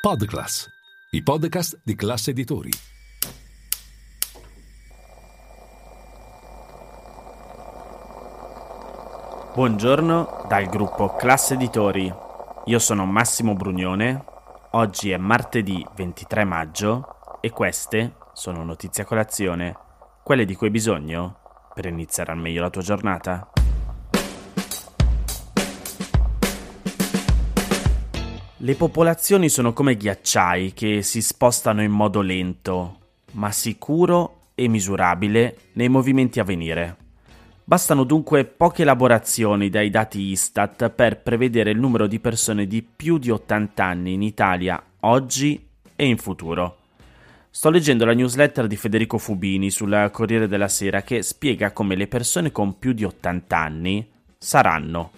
Podclass, i podcast di classe editori. Buongiorno dal gruppo Classe Editori. Io sono Massimo Brugnone. Oggi è martedì 23 maggio e queste sono notizie a colazione, quelle di cui hai bisogno per iniziare al meglio la tua giornata. Le popolazioni sono come ghiacciai che si spostano in modo lento, ma sicuro e misurabile nei movimenti a venire. Bastano dunque poche elaborazioni dai dati Istat per prevedere il numero di persone di più di 80 anni in Italia oggi e in futuro. Sto leggendo la newsletter di Federico Fubini sul Corriere della Sera che spiega come le persone con più di 80 anni saranno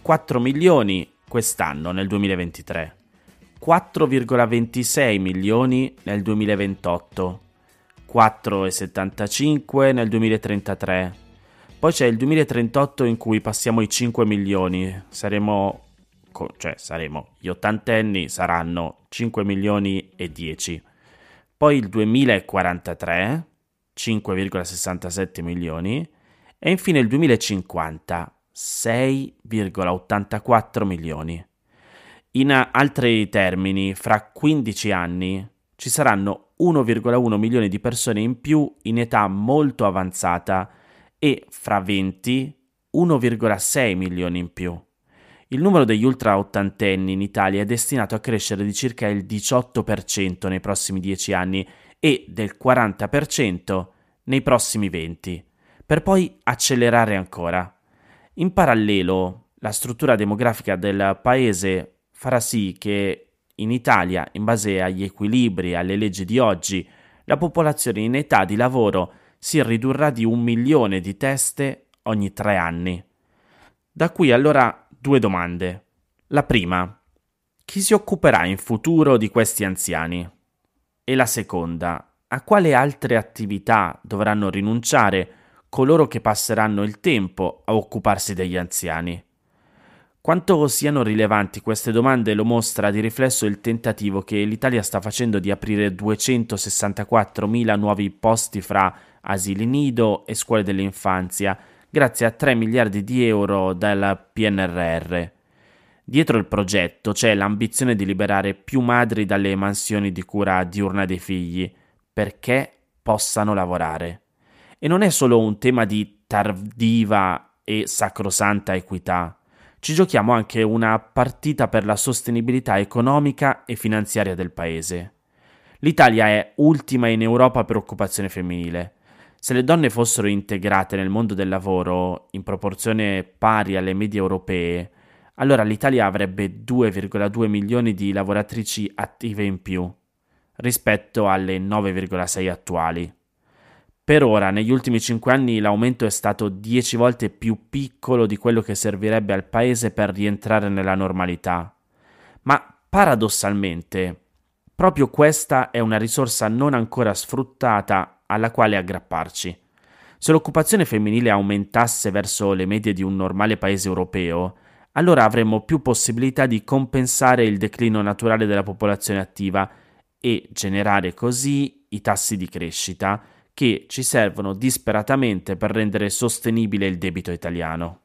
4 milioni quest'anno, nel 2023, 4,26 milioni nel 2028, 4,75 nel 2033. Poi c'è il 2038 in cui passiamo i 5 milioni, saremo, cioè saremo, gli ottantenni saranno 5 milioni e 10. Poi il 2043, 5,67 milioni. E infine il 2050, 6,84 milioni. In altri termini, fra 15 anni ci saranno 1,1 milioni di persone in più in età molto avanzata e fra 20 1,6 milioni in più. Il numero degli ultra ottantenni in Italia è destinato a crescere di circa il 18% nei prossimi 10 anni e del 40% nei prossimi 20, per poi accelerare ancora. In parallelo, la struttura demografica del paese farà sì che in Italia, in base agli equilibri e alle leggi di oggi, la popolazione in età di lavoro si ridurrà di un milione di teste ogni tre anni. Da qui allora due domande. La prima, chi si occuperà in futuro di questi anziani? E la seconda, a quale altre attività dovranno rinunciare coloro che passeranno il tempo a occuparsi degli anziani. Quanto siano rilevanti queste domande lo mostra di riflesso il tentativo che l'Italia sta facendo di aprire 264.000 nuovi posti fra asili nido e scuole dell'infanzia, grazie a 3 miliardi di euro dal PNRR. Dietro il progetto c'è l'ambizione di liberare più madri dalle mansioni di cura diurna dei figli, perché possano lavorare. E non è solo un tema di tardiva e sacrosanta equità. Ci giochiamo anche una partita per la sostenibilità economica e finanziaria del paese. L'Italia è ultima in Europa per occupazione femminile. Se le donne fossero integrate nel mondo del lavoro in proporzione pari alle medie europee, allora l'Italia avrebbe 2,2 milioni di lavoratrici attive in più rispetto alle 9,6 attuali. Per ora, negli ultimi cinque anni, l'aumento è stato dieci volte più piccolo di quello che servirebbe al paese per rientrare nella normalità. Ma paradossalmente, proprio questa è una risorsa non ancora sfruttata alla quale aggrapparci. Se l'occupazione femminile aumentasse verso le medie di un normale paese europeo, allora avremmo più possibilità di compensare il declino naturale della popolazione attiva e generare così i tassi di crescita che ci servono disperatamente per rendere sostenibile il debito italiano.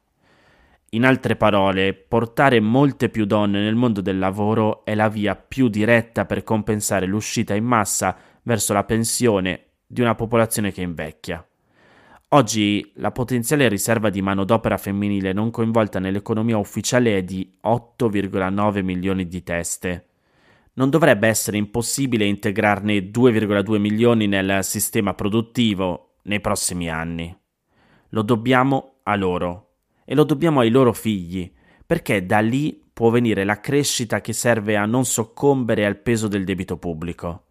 In altre parole, portare molte più donne nel mondo del lavoro è la via più diretta per compensare l'uscita in massa verso la pensione di una popolazione che invecchia. Oggi la potenziale riserva di manodopera femminile non coinvolta nell'economia ufficiale è di 8,9 milioni di teste non dovrebbe essere impossibile integrarne 2,2 milioni nel sistema produttivo nei prossimi anni. Lo dobbiamo a loro e lo dobbiamo ai loro figli, perché da lì può venire la crescita che serve a non soccombere al peso del debito pubblico.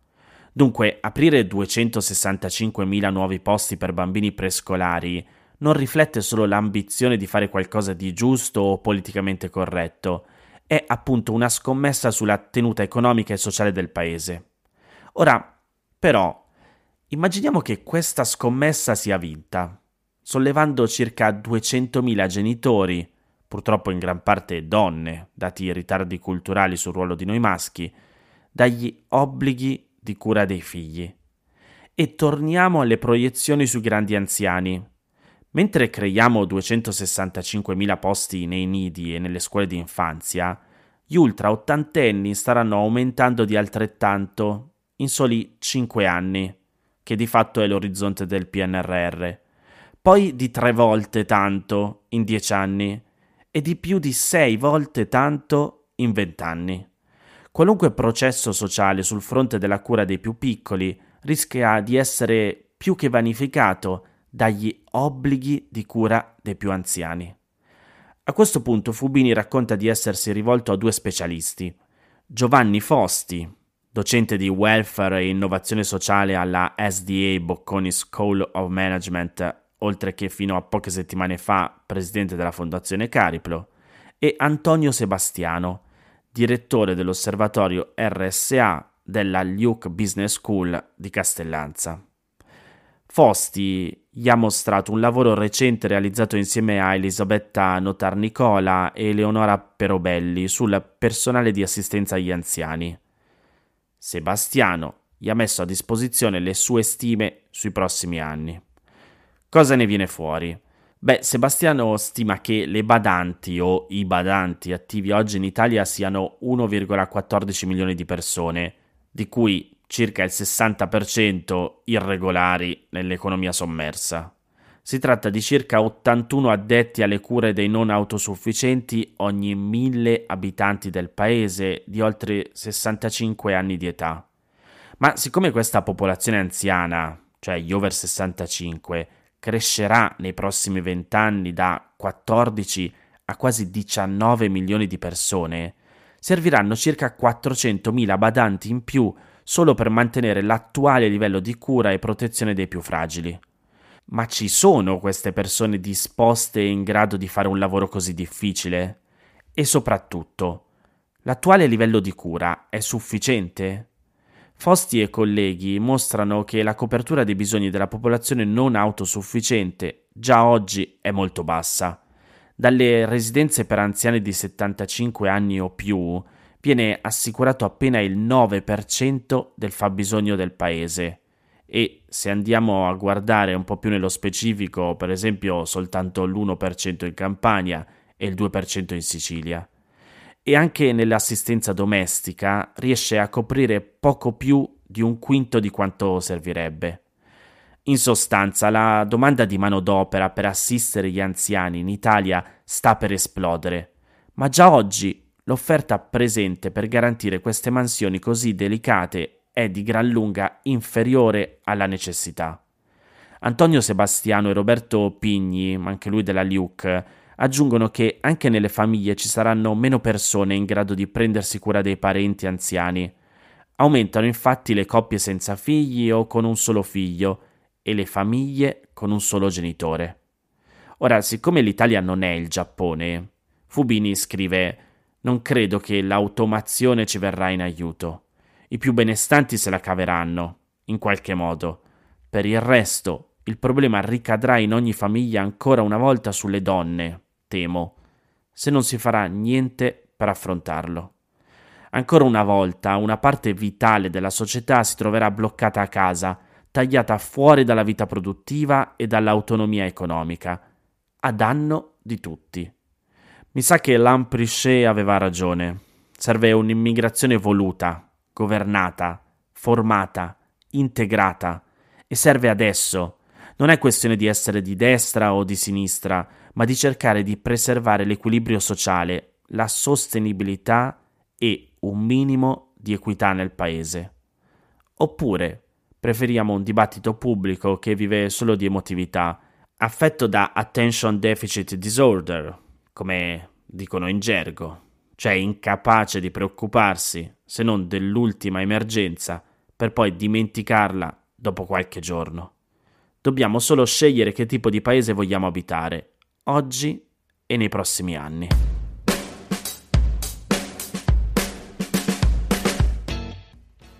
Dunque, aprire 265.000 nuovi posti per bambini prescolari non riflette solo l'ambizione di fare qualcosa di giusto o politicamente corretto, è appunto una scommessa sulla tenuta economica e sociale del paese. Ora, però, immaginiamo che questa scommessa sia vinta, sollevando circa 200.000 genitori, purtroppo in gran parte donne, dati i ritardi culturali sul ruolo di noi maschi, dagli obblighi di cura dei figli. E torniamo alle proiezioni sui grandi anziani. Mentre creiamo 265.000 posti nei nidi e nelle scuole di infanzia, gli ultra ottantenni staranno aumentando di altrettanto in soli 5 anni, che di fatto è l'orizzonte del PNRR, poi di 3 volte tanto in 10 anni e di più di 6 volte tanto in 20 anni. Qualunque processo sociale sul fronte della cura dei più piccoli rischia di essere più che vanificato dagli obblighi di cura dei più anziani. A questo punto Fubini racconta di essersi rivolto a due specialisti. Giovanni Fosti, docente di welfare e innovazione sociale alla SDA Bocconi School of Management, oltre che fino a poche settimane fa presidente della Fondazione Cariplo, e Antonio Sebastiano, direttore dell'osservatorio RSA della Luke Business School di Castellanza. Fosti gli ha mostrato un lavoro recente realizzato insieme a Elisabetta Notar Nicola e Eleonora Perobelli sul personale di assistenza agli anziani. Sebastiano gli ha messo a disposizione le sue stime sui prossimi anni. Cosa ne viene fuori? Beh, Sebastiano stima che le badanti o i badanti attivi oggi in Italia siano 1,14 milioni di persone, di cui circa il 60% irregolari nell'economia sommersa. Si tratta di circa 81 addetti alle cure dei non autosufficienti ogni mille abitanti del paese di oltre 65 anni di età. Ma siccome questa popolazione anziana, cioè gli over 65, crescerà nei prossimi vent'anni da 14 a quasi 19 milioni di persone, serviranno circa 400.000 badanti in più solo per mantenere l'attuale livello di cura e protezione dei più fragili. Ma ci sono queste persone disposte e in grado di fare un lavoro così difficile? E soprattutto, l'attuale livello di cura è sufficiente? Fosti e colleghi mostrano che la copertura dei bisogni della popolazione non autosufficiente già oggi è molto bassa. Dalle residenze per anziani di 75 anni o più viene assicurato appena il 9% del fabbisogno del paese. E se andiamo a guardare un po' più nello specifico, per esempio soltanto l'1% in Campania e il 2% in Sicilia. E anche nell'assistenza domestica riesce a coprire poco più di un quinto di quanto servirebbe. In sostanza, la domanda di manodopera per assistere gli anziani in Italia sta per esplodere, ma già oggi l'offerta presente per garantire queste mansioni così delicate è di gran lunga inferiore alla necessità. Antonio Sebastiano e Roberto Pigni, anche lui della Luke, aggiungono che anche nelle famiglie ci saranno meno persone in grado di prendersi cura dei parenti anziani. Aumentano infatti le coppie senza figli o con un solo figlio e le famiglie con un solo genitore. Ora, siccome l'Italia non è il Giappone, Fubini scrive Non credo che l'automazione ci verrà in aiuto. I più benestanti se la caveranno, in qualche modo. Per il resto, il problema ricadrà in ogni famiglia ancora una volta sulle donne, temo, se non si farà niente per affrontarlo. Ancora una volta una parte vitale della società si troverà bloccata a casa, tagliata fuori dalla vita produttiva e dall'autonomia economica, a danno di tutti. Mi sa che Lamprichet aveva ragione. Serve un'immigrazione voluta, governata, formata, integrata, e serve adesso, non è questione di essere di destra o di sinistra, ma di cercare di preservare l'equilibrio sociale, la sostenibilità e un minimo di equità nel paese. Oppure preferiamo un dibattito pubblico che vive solo di emotività, affetto da attention deficit disorder, come dicono in gergo, cioè incapace di preoccuparsi se non dell'ultima emergenza per poi dimenticarla dopo qualche giorno. Dobbiamo solo scegliere che tipo di paese vogliamo abitare, oggi e nei prossimi anni.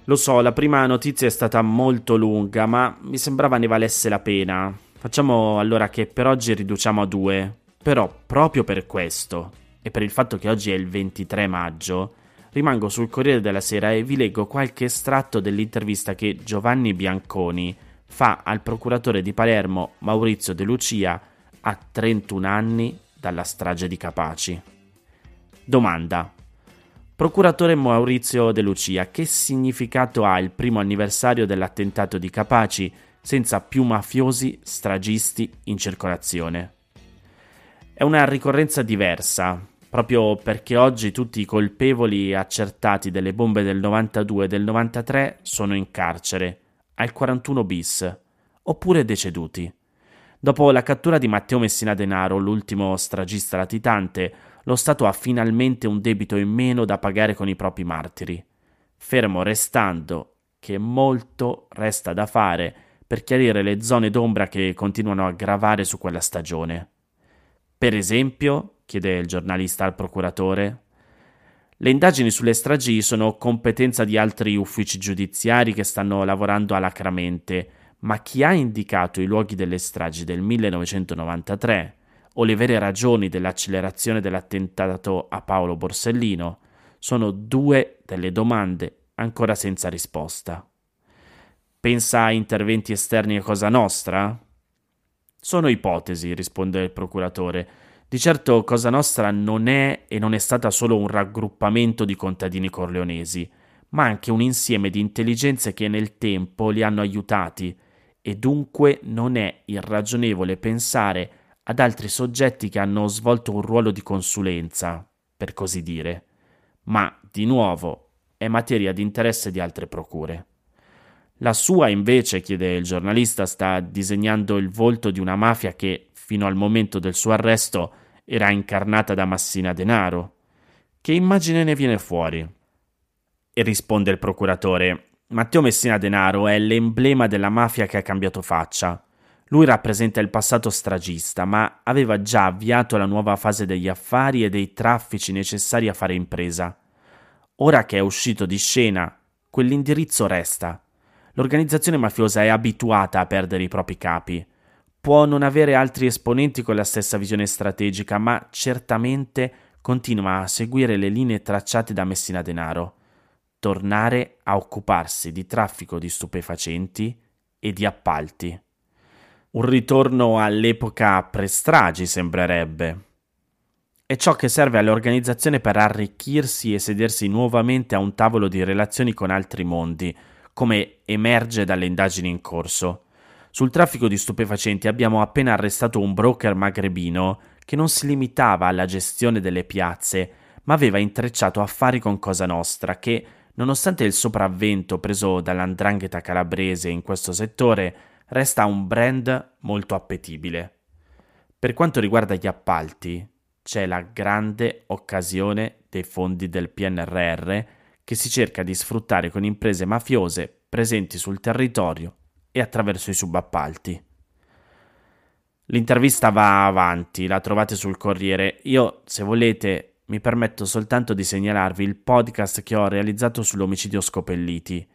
Lo so, la prima notizia è stata molto lunga, ma mi sembrava ne valesse la pena. Facciamo allora che per oggi riduciamo a due. Però, proprio per questo, e per il fatto che oggi è il 23 maggio, rimango sul Corriere della Sera e vi leggo qualche estratto dell'intervista che Giovanni Bianconi fa al procuratore di Palermo Maurizio De Lucia a 31 anni dalla strage di Capaci. Domanda. Procuratore Maurizio De Lucia, che significato ha il primo anniversario dell'attentato di Capaci senza più mafiosi stragisti in circolazione? È una ricorrenza diversa, proprio perché oggi tutti i colpevoli accertati delle bombe del 92 e del 93 sono in carcere, al 41 bis, oppure deceduti. Dopo la cattura di Matteo Messina Denaro, l'ultimo stragista latitante, lo Stato ha finalmente un debito in meno da pagare con i propri martiri, fermo restando che molto resta da fare per chiarire le zone d'ombra che continuano a gravare su quella stagione. Per esempio, chiede il giornalista al procuratore, le indagini sulle stragi sono competenza di altri uffici giudiziari che stanno lavorando alacramente, ma chi ha indicato i luoghi delle stragi del 1993 o le vere ragioni dell'accelerazione dell'attentato a Paolo Borsellino sono due delle domande ancora senza risposta. Pensa a interventi esterni a Cosa Nostra? Sono ipotesi, risponde il procuratore. Di certo Cosa Nostra non è e non è stata solo un raggruppamento di contadini corleonesi, ma anche un insieme di intelligenze che nel tempo li hanno aiutati, e dunque non è irragionevole pensare ad altri soggetti che hanno svolto un ruolo di consulenza, per così dire, ma di nuovo è materia di interesse di altre procure. La sua invece, chiede il giornalista, sta disegnando il volto di una mafia che, fino al momento del suo arresto, era incarnata da Massina Denaro. Che immagine ne viene fuori? E risponde il procuratore: Matteo Messina Denaro è l'emblema della mafia che ha cambiato faccia. Lui rappresenta il passato stragista, ma aveva già avviato la nuova fase degli affari e dei traffici necessari a fare impresa. Ora che è uscito di scena, quell'indirizzo resta. L'organizzazione mafiosa è abituata a perdere i propri capi. Può non avere altri esponenti con la stessa visione strategica, ma certamente continua a seguire le linee tracciate da Messina Denaro. Tornare a occuparsi di traffico di stupefacenti e di appalti. Un ritorno all'epoca pre-stragi sembrerebbe. È ciò che serve all'organizzazione per arricchirsi e sedersi nuovamente a un tavolo di relazioni con altri mondi, come emerge dalle indagini in corso. Sul traffico di stupefacenti abbiamo appena arrestato un broker magrebino che non si limitava alla gestione delle piazze, ma aveva intrecciato affari con Cosa Nostra che, nonostante il sopravvento preso dall'andrangheta calabrese in questo settore, resta un brand molto appetibile. Per quanto riguarda gli appalti, c'è la grande occasione dei fondi del PNRR che si cerca di sfruttare con imprese mafiose presenti sul territorio e attraverso i subappalti. L'intervista va avanti, la trovate sul Corriere. Io, se volete, mi permetto soltanto di segnalarvi il podcast che ho realizzato sull'omicidio Scopelliti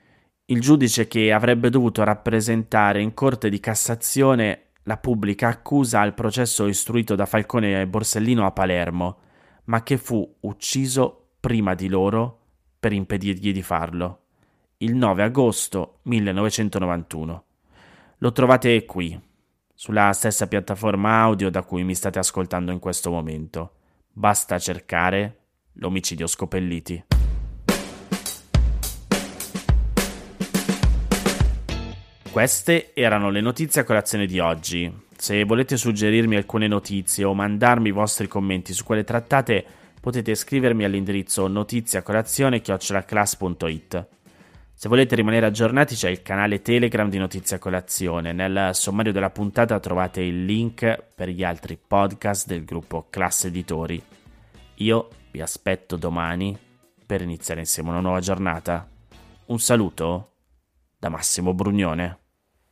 il giudice che avrebbe dovuto rappresentare in Corte di Cassazione la pubblica accusa al processo istruito da Falcone e Borsellino a Palermo, ma che fu ucciso prima di loro per impedirgli di farlo, il 9 agosto 1991. Lo trovate qui, sulla stessa piattaforma audio da cui mi state ascoltando in questo momento. Basta cercare l'omicidio Scopelliti. Queste erano le notizie a colazione di oggi. Se volete suggerirmi alcune notizie o mandarmi i vostri commenti su quelle trattate, potete scrivermi all'indirizzo notiziacolazione.it. Se volete rimanere aggiornati c'è il canale Telegram di Notizia Colazione. Nel sommario della puntata trovate il link per gli altri podcast del gruppo Classe Editori. Io vi aspetto domani per iniziare insieme una nuova giornata. Un saluto da Massimo Brugnone.